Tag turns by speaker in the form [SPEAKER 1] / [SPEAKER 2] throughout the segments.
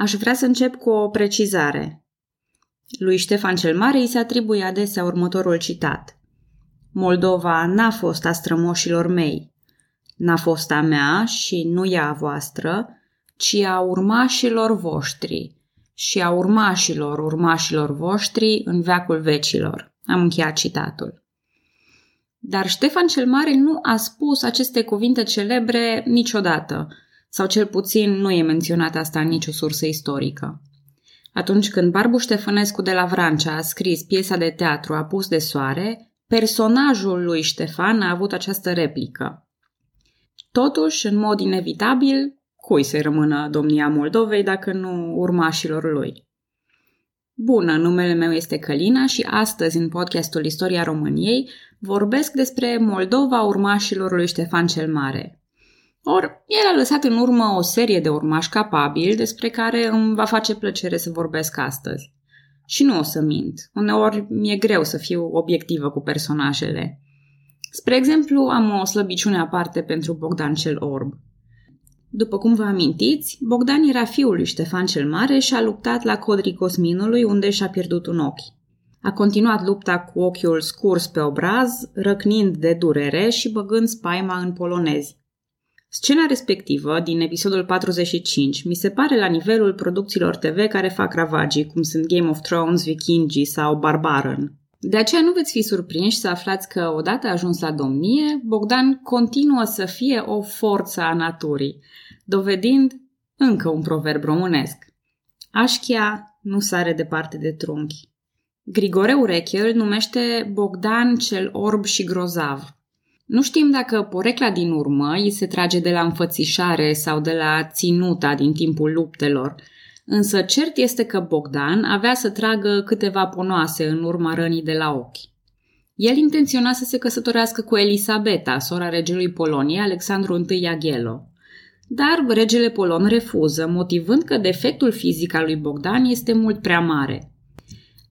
[SPEAKER 1] Aș vrea să încep cu o precizare. Lui Ștefan cel Mare îi se atribuie adesea următorul citat. Moldova n-a fost a strămoșilor mei, n-a fost a mea și nu ea a voastră, ci a urmașilor voștri și a urmașilor urmașilor voștri în veacul vecilor. Am încheiat citatul. Dar Ștefan cel Mare nu a spus aceste cuvinte celebre niciodată, sau cel puțin nu e menționat asta în nicio sursă istorică. Atunci când Barbu Ștefănescu de la Vrancea a scris piesa de teatru Apus de soare, personajul lui Ștefan a avut această replică. Totuși, în mod inevitabil, cui să rămână domnia Moldovei dacă nu urmașilor lui? Bună, numele meu este Călina și astăzi în podcastul Istoria României vorbesc despre Moldova urmașilor lui Ștefan cel Mare – Or, el a lăsat în urmă o serie de urmași capabili despre care îmi va face plăcere să vorbesc astăzi. Și nu o să mint. Uneori mi-e greu să fiu obiectivă cu personajele. Spre exemplu, am o slăbiciune aparte pentru Bogdan cel Orb. După cum vă amintiți, Bogdan era fiul lui Ștefan cel Mare și a luptat la Codrii Cosminului unde și-a pierdut un ochi. A continuat lupta cu ochiul scurs pe obraz, răcnind de durere și băgând spaima în polonezi. Scena respectivă, din episodul 45, mi se pare la nivelul producțiilor TV care fac ravagii, cum sunt Game of Thrones, Vikingii sau Barbarian. De aceea nu veți fi surprinși să aflați că, odată ajuns la domnie, Bogdan continuă să fie o forță a naturii, dovedind încă un proverb românesc. Așchia nu sare departe de trunchi. Grigore Ureche îl numește Bogdan cel orb și grozav – nu știm dacă porecla din urmă îi se trage de la înfățișare sau de la ținuta din timpul luptelor, însă cert este că Bogdan avea să tragă câteva ponoase în urma rănii de la ochi. El intenționa să se căsătorească cu Elisabeta, sora regelui Poloniei, Alexandru I Aghielo. Dar regele polon refuză, motivând că defectul fizic al lui Bogdan este mult prea mare –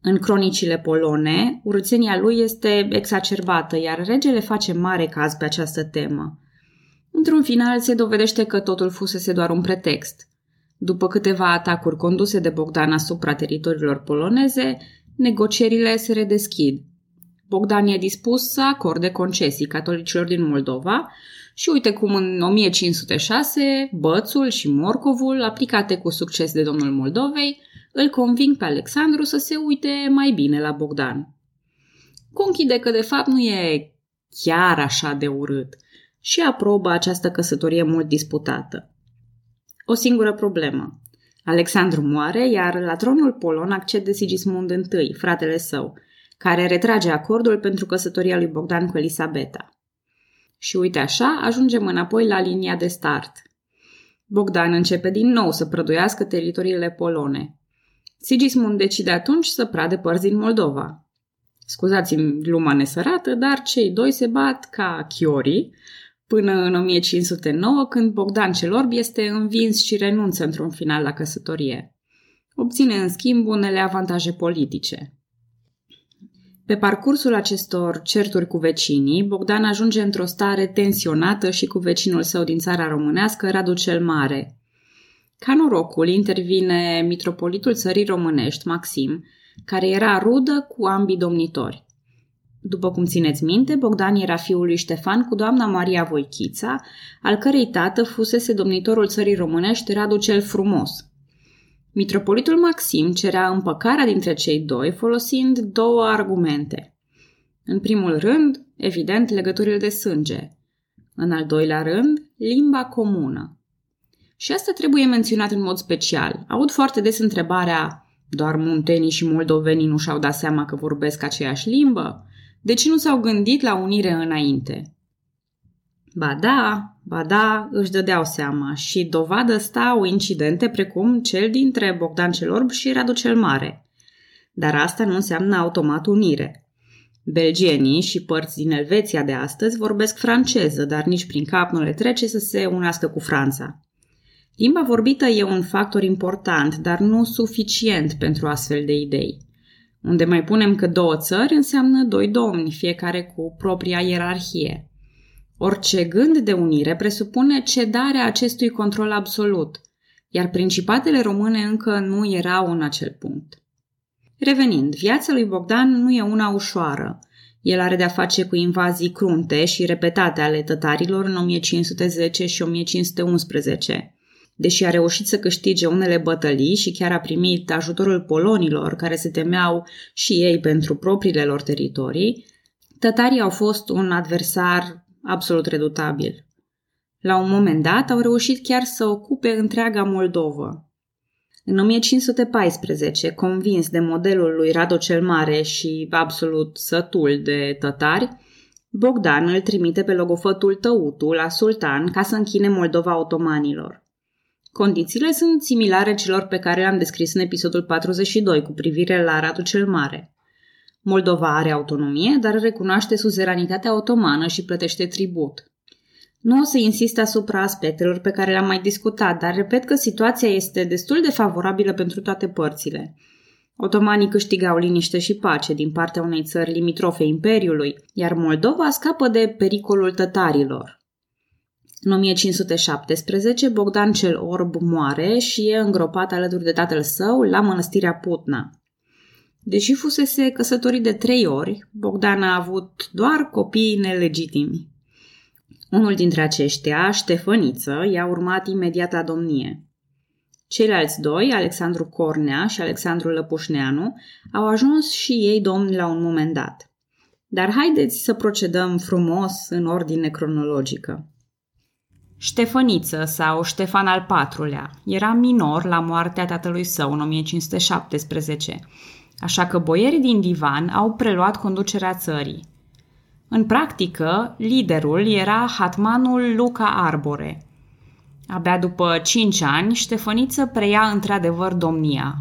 [SPEAKER 1] în cronicile polone, urățenia lui este exacerbată, iar regele face mare caz pe această temă. Într-un final se dovedește că totul fusese doar un pretext. După câteva atacuri conduse de Bogdan asupra teritoriilor poloneze, negocierile se redeschid. Bogdan e dispus să acorde concesii catolicilor din Moldova și uite cum în 1506 Bățul și Morcovul, aplicate cu succes de domnul Moldovei, îl conving pe Alexandru să se uite mai bine la Bogdan. Conchide că de fapt nu e chiar așa de urât și aprobă această căsătorie mult disputată. O singură problemă. Alexandru moare, iar la tronul polon accede Sigismund I, fratele său, care retrage acordul pentru căsătoria lui Bogdan cu Elisabeta. Și uite așa, ajungem înapoi la linia de start. Bogdan începe din nou să prăduiască teritoriile polone. Sigismund decide atunci să prade părți din Moldova. Scuzați-mi gluma nesărată, dar cei doi se bat ca chiori până în 1509, când Bogdan cel Orb este învins și renunță într-un final la căsătorie. Obține în schimb unele avantaje politice. Pe parcursul acestor certuri cu vecinii, Bogdan ajunge într-o stare tensionată și cu vecinul său din țara românească, Radu cel Mare, ca norocul intervine mitropolitul țării românești, Maxim, care era rudă cu ambii domnitori. După cum țineți minte, Bogdan era fiul lui Ștefan cu doamna Maria Voichița, al cărei tată fusese domnitorul țării românești Radu cel Frumos. Mitropolitul Maxim cerea împăcarea dintre cei doi folosind două argumente. În primul rând, evident, legăturile de sânge. În al doilea rând, limba comună. Și asta trebuie menționat în mod special. Aud foarte des întrebarea doar muntenii și moldovenii nu și-au dat seama că vorbesc aceeași limbă? De ce nu s-au gândit la unire înainte? Ba da, ba da, își dădeau seama și dovadă stau incidente precum cel dintre Bogdan cel Orb și Radu cel Mare. Dar asta nu înseamnă automat unire. Belgienii și părți din Elveția de astăzi vorbesc franceză, dar nici prin cap nu le trece să se unească cu Franța. Limba vorbită e un factor important, dar nu suficient pentru astfel de idei. Unde mai punem că două țări înseamnă doi domni, fiecare cu propria ierarhie. Orice gând de unire presupune cedarea acestui control absolut. iar principatele române încă nu erau în acel punct. Revenind, viața lui Bogdan nu e una ușoară. El are de-a face cu invazii crunte și repetate ale tătarilor în 1510 și 1511. Deși a reușit să câștige unele bătălii și chiar a primit ajutorul polonilor care se temeau și ei pentru propriile lor teritorii, tătarii au fost un adversar absolut redutabil. La un moment dat au reușit chiar să ocupe întreaga Moldovă. În 1514, convins de modelul lui Rado cel Mare și absolut sătul de tătari, Bogdan îl trimite pe logofătul Tăutu la sultan ca să închine Moldova otomanilor. Condițiile sunt similare celor pe care le-am descris în episodul 42 cu privire la Radu cel Mare. Moldova are autonomie, dar recunoaște suzeranitatea otomană și plătește tribut. Nu o să insist asupra aspectelor pe care le-am mai discutat, dar repet că situația este destul de favorabilă pentru toate părțile. Otomanii câștigau liniște și pace din partea unei țări limitrofe Imperiului, iar Moldova scapă de pericolul tătarilor. În 1517, Bogdan cel Orb moare și e îngropat alături de tatăl său la mănăstirea Putna. Deși fusese căsătorit de trei ori, Bogdan a avut doar copii nelegitimi. Unul dintre aceștia, Ștefăniță, i-a urmat imediat la domnie. Ceilalți doi, Alexandru Cornea și Alexandru Lăpușneanu, au ajuns și ei domni la un moment dat. Dar haideți să procedăm frumos în ordine cronologică. Ștefăniță sau Ștefan al IV-lea era minor la moartea tatălui său în 1517, așa că boierii din divan au preluat conducerea țării. În practică, liderul era hatmanul Luca Arbore. Abia după cinci ani, Ștefăniță preia într-adevăr domnia.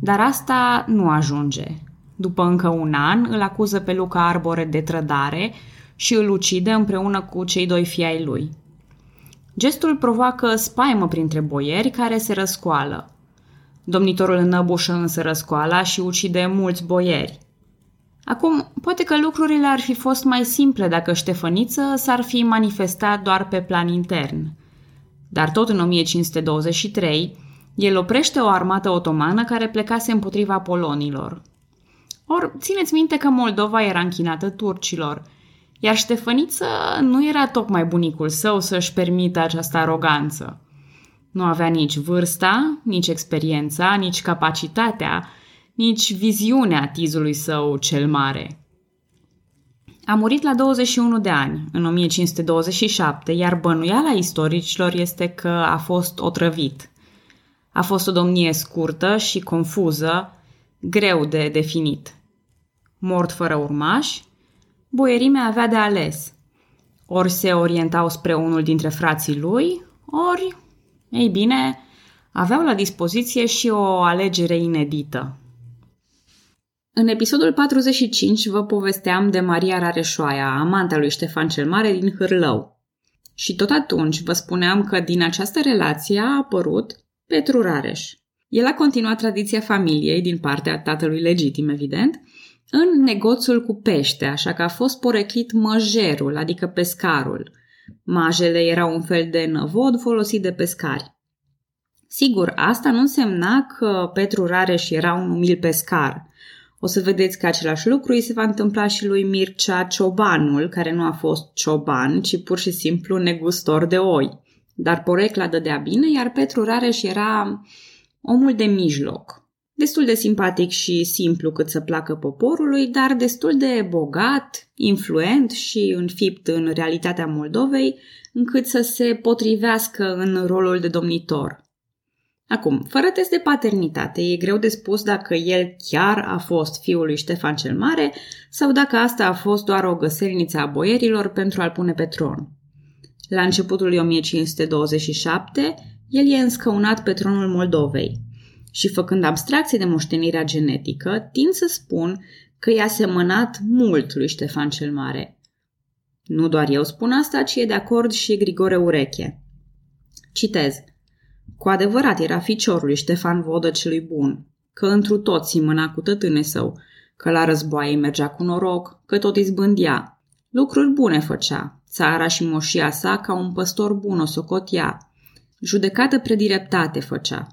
[SPEAKER 1] Dar asta nu ajunge. După încă un an, îl acuză pe Luca Arbore de trădare și îl ucide împreună cu cei doi fii ai lui. Gestul provoacă spaimă printre boieri care se răscoală. Domnitorul înăbușă însă răscoala și ucide mulți boieri. Acum, poate că lucrurile ar fi fost mai simple dacă Ștefăniță s-ar fi manifestat doar pe plan intern. Dar tot în 1523, el oprește o armată otomană care plecase împotriva polonilor. Or, țineți minte că Moldova era închinată turcilor, iar Ștefăniță nu era tocmai bunicul său să-și permită această aroganță. Nu avea nici vârsta, nici experiența, nici capacitatea nici viziunea tizului său cel mare. A murit la 21 de ani, în 1527, iar bănuiala istoricilor este că a fost otrăvit. A fost o domnie scurtă și confuză, greu de definit. Mort fără urmași, boierimea avea de ales. Ori se orientau spre unul dintre frații lui, ori, ei bine, aveau la dispoziție și o alegere inedită. În episodul 45 vă povesteam de Maria Rareșoaia, amanta lui Ștefan cel Mare din Hârlău. Și tot atunci vă spuneam că din această relație a apărut Petru Rareș. El a continuat tradiția familiei din partea tatălui legitim, evident, în negoțul cu pește, așa că a fost poreclit măjerul, adică pescarul. Majele era un fel de năvod folosit de pescari. Sigur, asta nu însemna că Petru Rareș era un umil pescar – o să vedeți că același lucru îi se va întâmpla și lui Mircea Ciobanul, care nu a fost cioban, ci pur și simplu negustor de oi. Dar porecla dădea bine, iar Petru Rareș era omul de mijloc. Destul de simpatic și simplu cât să placă poporului, dar destul de bogat, influent și înfipt în realitatea Moldovei, încât să se potrivească în rolul de domnitor. Acum, fără test de paternitate, e greu de spus dacă el chiar a fost fiul lui Ștefan cel Mare sau dacă asta a fost doar o găselniță a boierilor pentru a-l pune pe tron. La începutul lui 1527, el e înscăunat pe tronul Moldovei. Și făcând abstracție de moștenirea genetică, tind să spun că i-a semănat mult lui Ștefan cel Mare. Nu doar eu spun asta, ci e de acord și Grigore Ureche. Citez – cu adevărat era ficiorul lui Ștefan Vodă celui bun, că întru tot simăna cu tătâne său, că la războaie mergea cu noroc, că tot izbândia. Lucruri bune făcea, țara și moșia sa ca un păstor bun o socotia. Judecată predireptate făcea.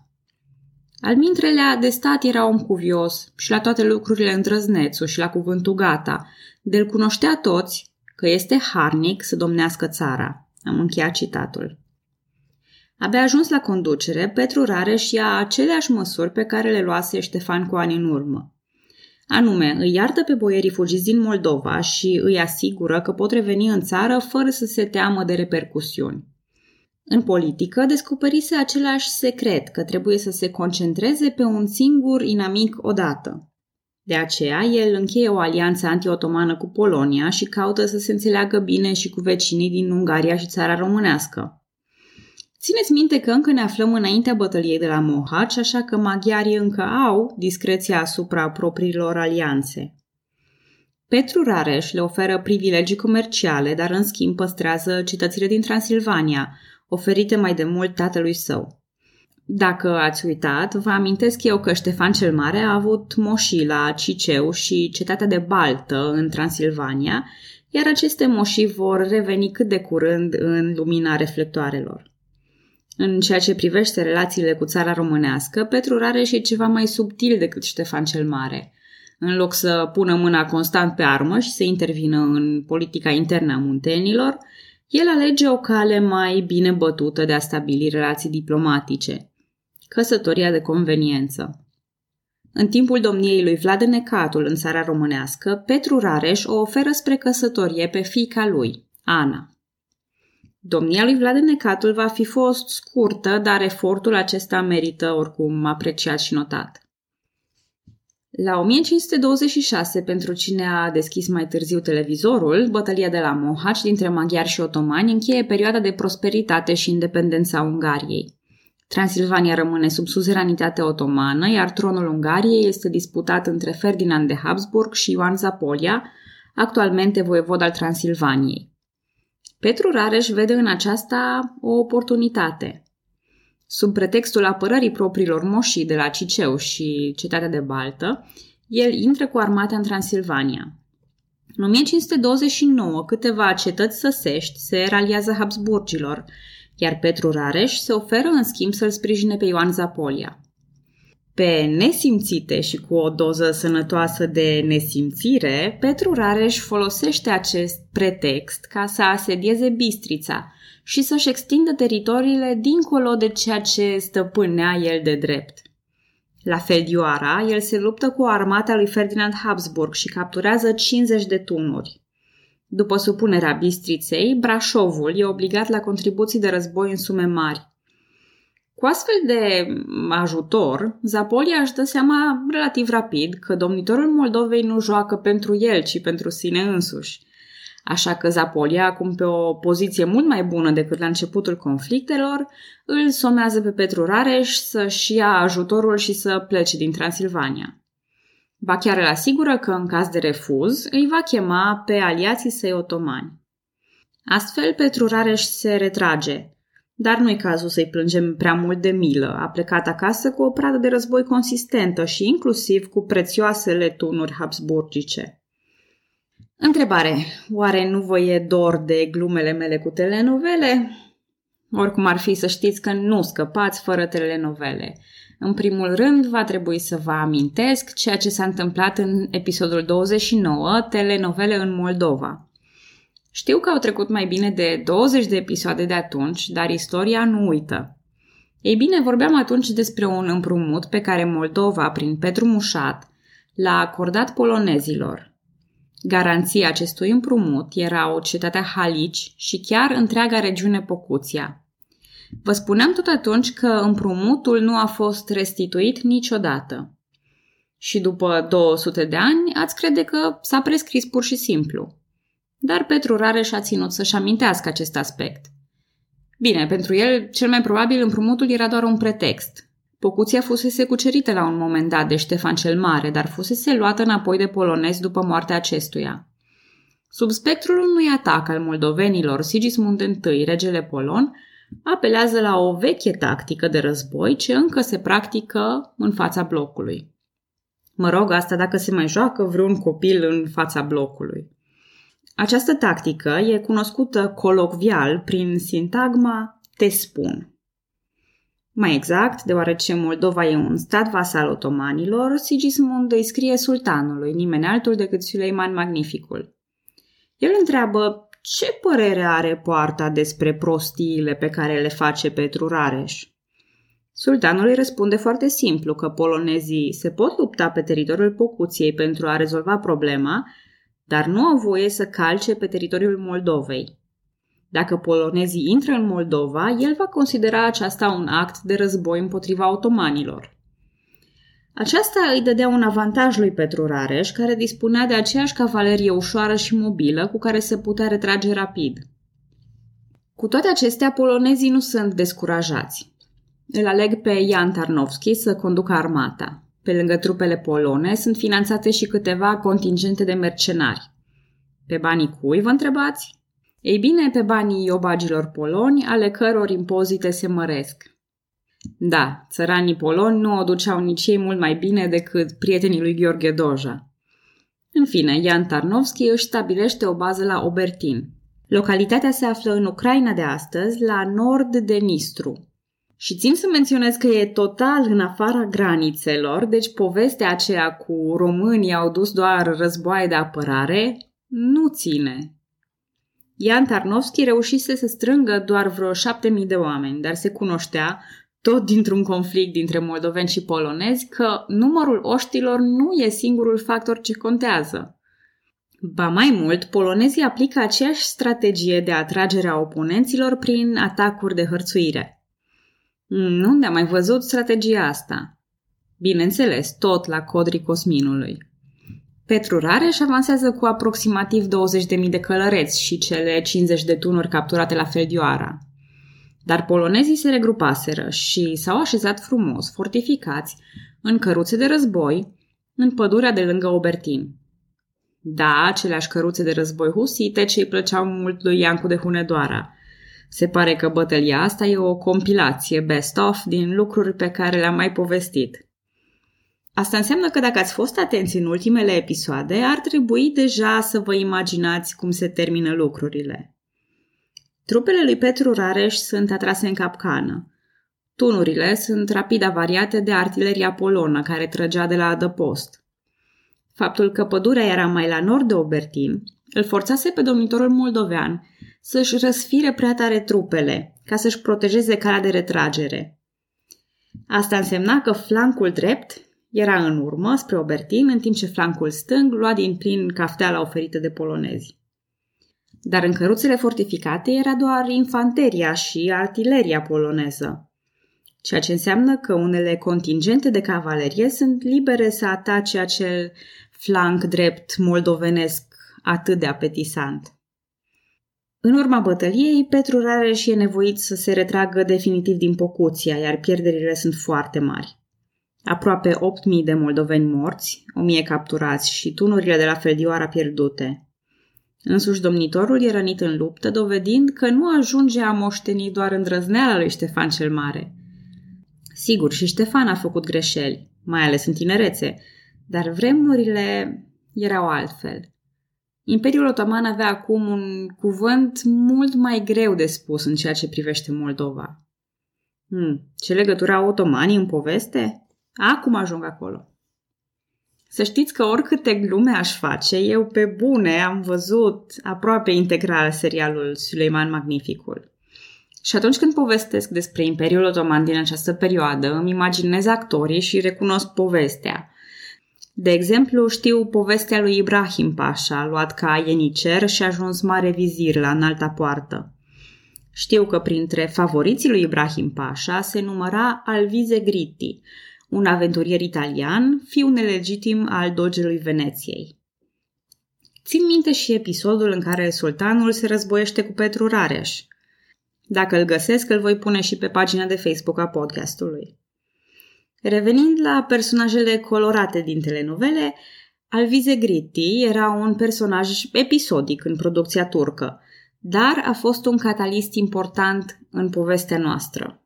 [SPEAKER 1] Al mintrelea de stat era om cuvios și la toate lucrurile îndrăznețul și la cuvântul gata. De-l cunoștea toți că este harnic să domnească țara. Am încheiat citatul. Abia ajuns la conducere, Petru Rareș ia aceleași măsuri pe care le luase Ștefan cu ani în urmă. Anume, îi iartă pe boierii fugiți din Moldova și îi asigură că pot reveni în țară fără să se teamă de repercusiuni. În politică descoperise același secret că trebuie să se concentreze pe un singur inamic odată. De aceea, el încheie o alianță anti-otomană cu Polonia și caută să se înțeleagă bine și cu vecinii din Ungaria și țara românească. Țineți minte că încă ne aflăm înaintea bătăliei de la Mohaci, așa că maghiarii încă au discreția asupra propriilor alianțe. Petru Rareș le oferă privilegii comerciale, dar în schimb păstrează cetățile din Transilvania, oferite mai de mult tatălui său. Dacă ați uitat, vă amintesc eu că Ștefan cel Mare a avut moșii la Ciceu și cetatea de Baltă în Transilvania, iar aceste moșii vor reveni cât de curând în lumina reflectoarelor. În ceea ce privește relațiile cu țara românească, Petru Rareș e ceva mai subtil decât Ștefan cel Mare. În loc să pună mâna constant pe armă și să intervină în politica internă a muntenilor, el alege o cale mai bine bătută de a stabili relații diplomatice. Căsătoria de conveniență. În timpul domniei lui Vlad Necatul în țara românească, Petru Rareș o oferă spre căsătorie pe fiica lui, Ana. Domnia lui Vlad Necatul va fi fost scurtă, dar efortul acesta merită oricum apreciat și notat. La 1526, pentru cine a deschis mai târziu televizorul, bătălia de la Mohaci dintre maghiari și otomani încheie perioada de prosperitate și independență a Ungariei. Transilvania rămâne sub suzeranitate otomană, iar tronul Ungariei este disputat între Ferdinand de Habsburg și Ioan Zapolia, actualmente voievod al Transilvaniei. Petru Rareș vede în aceasta o oportunitate. Sub pretextul apărării propriilor moșii de la Ciceu și cetatea de Baltă, el intră cu armata în Transilvania. În 1529, câteva cetăți săsești se raliază Habsburgilor, iar Petru Rareș se oferă în schimb să-l sprijine pe Ioan Zapolia. Pe nesimțite și cu o doză sănătoasă de nesimțire, Petru Rareș folosește acest pretext ca să asedieze Bistrița și să-și extindă teritoriile dincolo de ceea ce stăpânea el de drept. La Feldioara, el se luptă cu armata lui Ferdinand Habsburg și capturează 50 de tunuri. După supunerea Bistriței, Brașovul e obligat la contribuții de război în sume mari. Cu astfel de ajutor, Zapolia își dă seama relativ rapid că domnitorul Moldovei nu joacă pentru el, ci pentru sine însuși. Așa că Zapolia, acum pe o poziție mult mai bună decât la începutul conflictelor, îl somează pe Petru Rareș să-și ia ajutorul și să plece din Transilvania. Ba chiar îl asigură că, în caz de refuz, îi va chema pe aliații săi otomani. Astfel, Petru Rareș se retrage, dar nu-i cazul să-i plângem prea mult de milă. A plecat acasă cu o pradă de război consistentă și inclusiv cu prețioasele tunuri habsburgice. Întrebare. Oare nu vă e dor de glumele mele cu telenovele? Oricum ar fi să știți că nu scăpați fără telenovele. În primul rând, va trebui să vă amintesc ceea ce s-a întâmplat în episodul 29, telenovele în Moldova. Știu că au trecut mai bine de 20 de episoade de atunci, dar istoria nu uită. Ei bine, vorbeam atunci despre un împrumut pe care Moldova, prin Petru Mușat, l-a acordat polonezilor. Garanția acestui împrumut era o cetatea Halici și chiar întreaga regiune Pocuția. Vă spuneam tot atunci că împrumutul nu a fost restituit niciodată. Și după 200 de ani ați crede că s-a prescris pur și simplu dar Petru Rareș a ținut să-și amintească acest aspect. Bine, pentru el, cel mai probabil împrumutul era doar un pretext. Pocuția fusese cucerită la un moment dat de Ștefan cel Mare, dar fusese luată înapoi de polonezi după moartea acestuia. Sub spectrul unui atac al moldovenilor, Sigismund I, regele polon, apelează la o veche tactică de război ce încă se practică în fața blocului. Mă rog, asta dacă se mai joacă vreun copil în fața blocului. Această tactică e cunoscută colocvial prin sintagma te spun. Mai exact, deoarece Moldova e un stat vasal otomanilor, Sigismund îi scrie sultanului, nimeni altul decât Suleiman Magnificul. El întreabă ce părere are poarta despre prostiile pe care le face Petru Rareș. Sultanul îi răspunde foarte simplu că polonezii se pot lupta pe teritoriul Pocuției pentru a rezolva problema, dar nu au voie să calce pe teritoriul Moldovei. Dacă polonezii intră în Moldova, el va considera aceasta un act de război împotriva otomanilor. Aceasta îi dădea un avantaj lui Petru Rareș, care dispunea de aceeași cavalerie ușoară și mobilă cu care se putea retrage rapid. Cu toate acestea, polonezii nu sunt descurajați. Îl aleg pe Jan Tarnowski să conducă armata. Pe lângă trupele polone sunt finanțate și câteva contingente de mercenari. Pe banii cui, vă întrebați? Ei bine, pe banii iobagilor poloni, ale căror impozite se măresc. Da, țăranii poloni nu o duceau nici ei mult mai bine decât prietenii lui Gheorghe Doja. În fine, Ian Tarnovski își stabilește o bază la Obertin. Localitatea se află în Ucraina de astăzi, la nord de Nistru. Și țin să menționez că e total în afara granițelor, deci povestea aceea cu românii au dus doar războaie de apărare nu ține. Ian Tarnovski reușise să strângă doar vreo șapte mii de oameni, dar se cunoștea, tot dintr-un conflict dintre moldoveni și polonezi, că numărul oștilor nu e singurul factor ce contează. Ba mai mult, polonezii aplică aceeași strategie de atragere a oponenților prin atacuri de hărțuire. Nu ne-am mai văzut strategia asta. Bineînțeles, tot la codrii Cosminului. Petru Rareș avansează cu aproximativ 20.000 de călăreți și cele 50 de tunuri capturate la Feldioara. Dar polonezii se regrupaseră și s-au așezat frumos, fortificați, în căruțe de război, în pădurea de lângă Obertin. Da, aceleași căruțe de război husite ce îi plăceau mult lui Iancu de Hunedoara. Se pare că bătălia asta e o compilație best-of din lucruri pe care le-am mai povestit – Asta înseamnă că dacă ați fost atenți în ultimele episoade, ar trebui deja să vă imaginați cum se termină lucrurile. Trupele lui Petru Rareș sunt atrase în capcană. Tunurile sunt rapid avariate de artileria polonă care trăgea de la adăpost. Faptul că pădurea era mai la nord de Obertin îl forțase pe domnitorul moldovean să-și răsfire prea tare trupele ca să-și protejeze calea de retragere. Asta însemna că flancul drept era în urmă, spre Obertin, în timp ce flancul stâng lua din plin cafteala oferită de polonezi. Dar în căruțele fortificate era doar infanteria și artileria poloneză, ceea ce înseamnă că unele contingente de cavalerie sunt libere să atace acel flanc drept moldovenesc atât de apetisant. În urma bătăliei, Petru Rareș e nevoit să se retragă definitiv din Pocuția, iar pierderile sunt foarte mari aproape 8.000 de moldoveni morți, 1.000 capturați și tunurile de la Feldioara pierdute. Însuși domnitorul e rănit în luptă, dovedind că nu ajunge a moșteni doar îndrăzneala lui Ștefan cel Mare. Sigur, și Ștefan a făcut greșeli, mai ales în tinerețe, dar vremurile erau altfel. Imperiul Otoman avea acum un cuvânt mult mai greu de spus în ceea ce privește Moldova. Hmm, ce legătură au otomanii în poveste? Acum ajung acolo. Să știți că oricâte glume aș face, eu pe bune am văzut aproape integral serialul Suleiman Magnificul. Și atunci când povestesc despre Imperiul Otoman din această perioadă, îmi imaginez actorii și recunosc povestea. De exemplu, știu povestea lui Ibrahim Pasha, luat ca ienicer și ajuns mare vizir la înalta poartă. Știu că printre favoriții lui Ibrahim Pasha se număra Alvise Gritti, un aventurier italian, fiu nelegitim al dogelui Veneției. Țin minte și episodul în care sultanul se războiește cu Petru Rareș. Dacă îl găsesc, îl voi pune și pe pagina de Facebook a podcastului. Revenind la personajele colorate din telenovele, Alvise Gritti era un personaj episodic în producția turcă, dar a fost un catalist important în povestea noastră.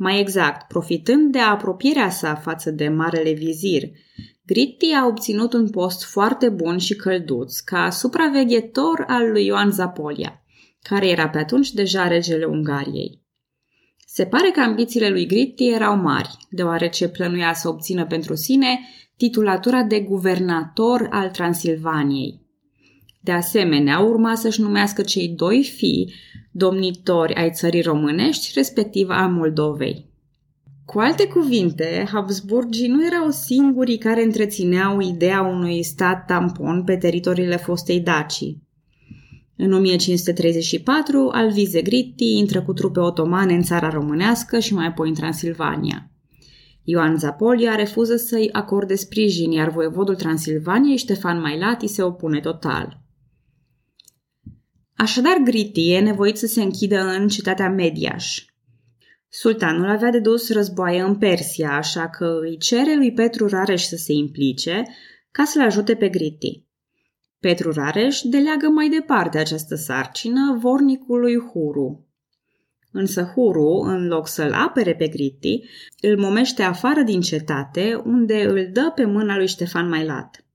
[SPEAKER 1] Mai exact, profitând de apropierea sa față de Marele Vizir, Gritti a obținut un post foarte bun și călduț ca supraveghetor al lui Ioan Zapolia, care era pe atunci deja regele Ungariei. Se pare că ambițiile lui Gritti erau mari, deoarece plănuia să obțină pentru sine titulatura de guvernator al Transilvaniei. De asemenea, urma să-și numească cei doi fii domnitori ai țării românești, respectiv a Moldovei. Cu alte cuvinte, Habsburgii nu erau singurii care întrețineau ideea unui stat tampon pe teritoriile fostei Dacii. În 1534, Alvise Gritti intră cu trupe otomane în țara românească și mai apoi în Transilvania. Ioan Zapolia refuză să-i acorde sprijin, iar voievodul Transilvaniei, Ștefan Mailati, se opune total. Așadar, Gritti e nevoit să se închidă în cetatea Mediaș. Sultanul avea de dus războaie în Persia, așa că îi cere lui Petru Rareș să se implice ca să-l ajute pe Gritti. Petru Rareș deleagă mai departe această sarcină vornicului Huru. Însă Huru, în loc să-l apere pe Gritti, îl momește afară din cetate, unde îl dă pe mâna lui Ștefan Mailat.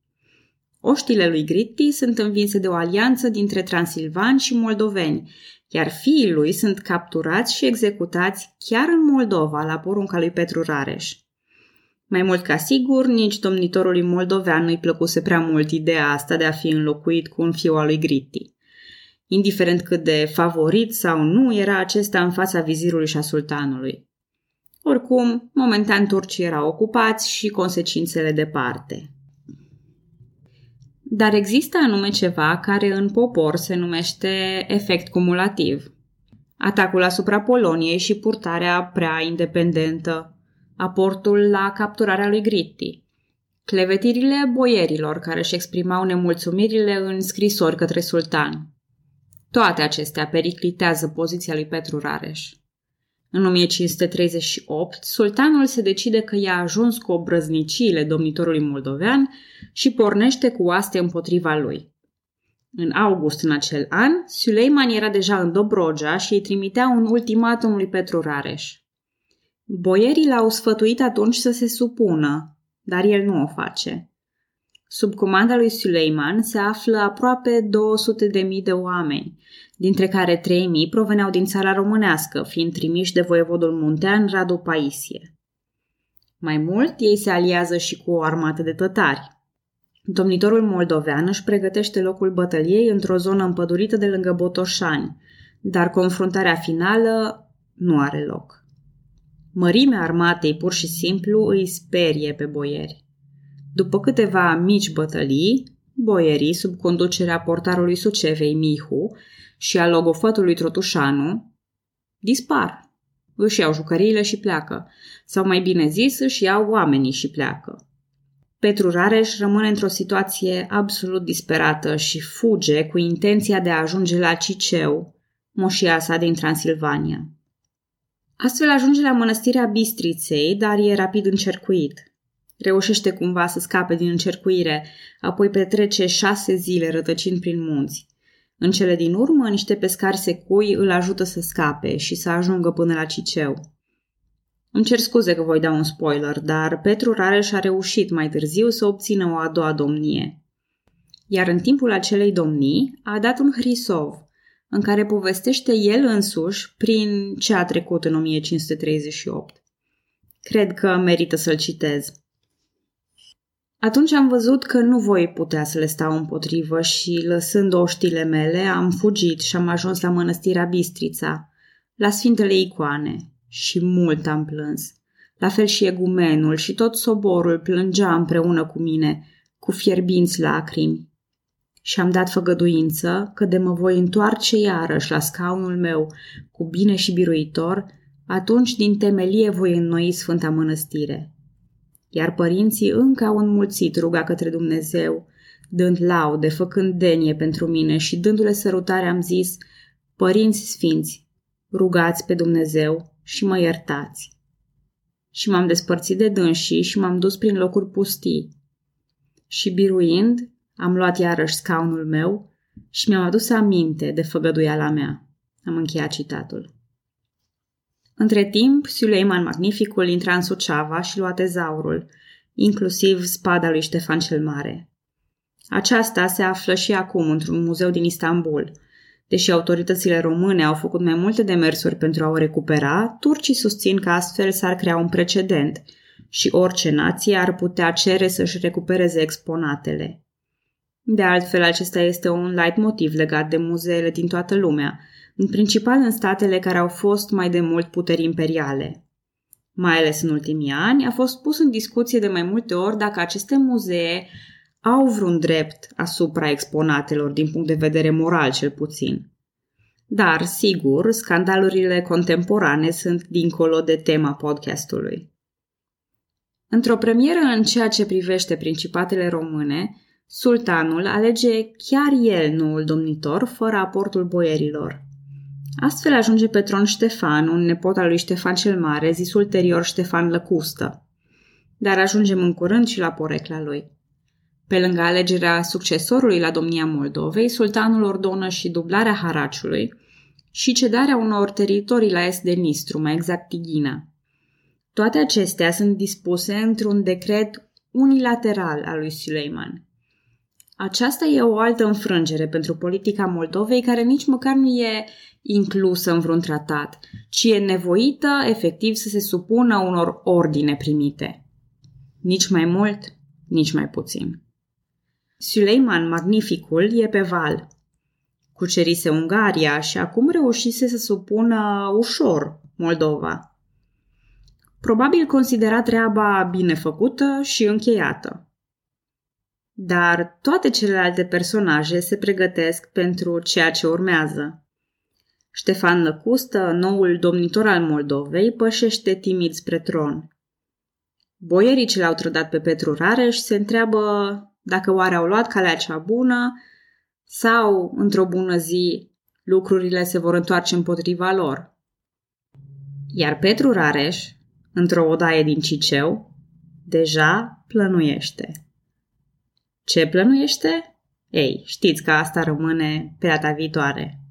[SPEAKER 1] Oștile lui Gritti sunt învinse de o alianță dintre transilvani și moldoveni, iar fiii lui sunt capturați și executați chiar în Moldova, la porunca lui Petru Rareș. Mai mult ca sigur, nici domnitorului moldovean nu-i plăcuse prea mult ideea asta de a fi înlocuit cu un fiu al lui Gritti. Indiferent cât de favorit sau nu era acesta în fața vizirului și a sultanului. Oricum, momentan turcii erau ocupați și consecințele departe. Dar există anume ceva care în popor se numește efect cumulativ. Atacul asupra Poloniei și purtarea prea independentă, aportul la capturarea lui Gritti, clevetirile boierilor care își exprimau nemulțumirile în scrisori către sultan. Toate acestea periclitează poziția lui Petru Rareș. În 1538, sultanul se decide că i-a ajuns cu obrăzniciile domnitorului moldovean și pornește cu oaste împotriva lui. În august în acel an, Suleiman era deja în Dobrogea și îi trimitea un ultimatum lui Petru Rareș. Boierii l-au sfătuit atunci să se supună, dar el nu o face. Sub comanda lui Suleiman se află aproape 200.000 de oameni, dintre care 3.000 proveneau din țara românească, fiind trimiși de voievodul muntean Radu Paisie. Mai mult, ei se aliază și cu o armată de tătari. Domnitorul moldovean își pregătește locul bătăliei într-o zonă împădurită de lângă Botoșani, dar confruntarea finală nu are loc. Mărimea armatei pur și simplu îi sperie pe boieri. După câteva mici bătălii, boierii, sub conducerea portarului Sucevei Mihu și a logofătului Trotușanu, dispar. Își iau jucăriile și pleacă. Sau mai bine zis, își iau oamenii și pleacă. Petru Rareș rămâne într-o situație absolut disperată și fuge cu intenția de a ajunge la Ciceu, moșia sa din Transilvania. Astfel ajunge la mănăstirea Bistriței, dar e rapid încercuit. Reușește cumva să scape din încercuire, apoi petrece șase zile rătăcind prin munți. În cele din urmă, niște pescari secui îl ajută să scape și să ajungă până la Ciceu. Îmi cer scuze că voi da un spoiler, dar Petru Rareș a reușit mai târziu să obțină o a doua domnie. Iar în timpul acelei domnii a dat un hrisov, în care povestește el însuși prin ce a trecut în 1538. Cred că merită să-l citez. Atunci am văzut că nu voi putea să le stau împotrivă și, lăsând oștile mele, am fugit și am ajuns la mănăstirea Bistrița, la Sfintele Icoane, și mult am plâns. La fel și egumenul și tot soborul plângea împreună cu mine, cu fierbinți lacrimi. Și am dat făgăduință că de mă voi întoarce iarăși la scaunul meu, cu bine și biruitor, atunci din temelie voi înnoi Sfânta Mănăstire iar părinții încă au înmulțit ruga către Dumnezeu, dând laude, făcând denie pentru mine și dându-le sărutare am zis, Părinți sfinți, rugați pe Dumnezeu și mă iertați. Și m-am despărțit de dânsii și m-am dus prin locuri pustii. Și biruind, am luat iarăși scaunul meu și mi-am adus aminte de făgăduiala mea. Am încheiat citatul. Între timp, Suleiman Magnificul intra în Suceava și lua tezaurul, inclusiv spada lui Ștefan cel Mare. Aceasta se află și acum într-un muzeu din Istanbul. Deși autoritățile române au făcut mai multe demersuri pentru a o recupera, turcii susțin că astfel s-ar crea un precedent și orice nație ar putea cere să-și recupereze exponatele. De altfel, acesta este un light motiv legat de muzeele din toată lumea, în principal în statele care au fost mai de mult puteri imperiale. Mai ales în ultimii ani, a fost pus în discuție de mai multe ori dacă aceste muzee au vreun drept asupra exponatelor din punct de vedere moral cel puțin. Dar, sigur, scandalurile contemporane sunt dincolo de tema podcastului. Într-o premieră în ceea ce privește principatele române, sultanul alege chiar el noul domnitor fără aportul boierilor. Astfel ajunge pe tron Ștefan, un nepot al lui Ștefan cel Mare, zis ulterior Ștefan Lăcustă. Dar ajungem în curând și la porecla lui. Pe lângă alegerea succesorului la domnia Moldovei, sultanul ordonă și dublarea haraciului și cedarea unor teritorii la est de Nistru, mai exact Tighina. Toate acestea sunt dispuse într-un decret unilateral al lui Suleiman. Aceasta e o altă înfrângere pentru politica Moldovei care nici măcar nu e inclusă în vreun tratat, ci e nevoită efectiv să se supună unor ordine primite. Nici mai mult, nici mai puțin. Suleiman Magnificul e pe val. Cucerise Ungaria și acum reușise să supună ușor Moldova. Probabil considera treaba bine făcută și încheiată. Dar toate celelalte personaje se pregătesc pentru ceea ce urmează. Ștefan Lăcustă, noul domnitor al Moldovei, pășește timid spre tron. Boierii ce l-au trădat pe Petru Rareș se întreabă dacă oare au luat calea cea bună sau, într-o bună zi, lucrurile se vor întoarce împotriva lor. Iar Petru Rareș, într-o odaie din Ciceu, deja plănuiește. Ce plănuiește? Ei, știți că asta rămâne pe data viitoare.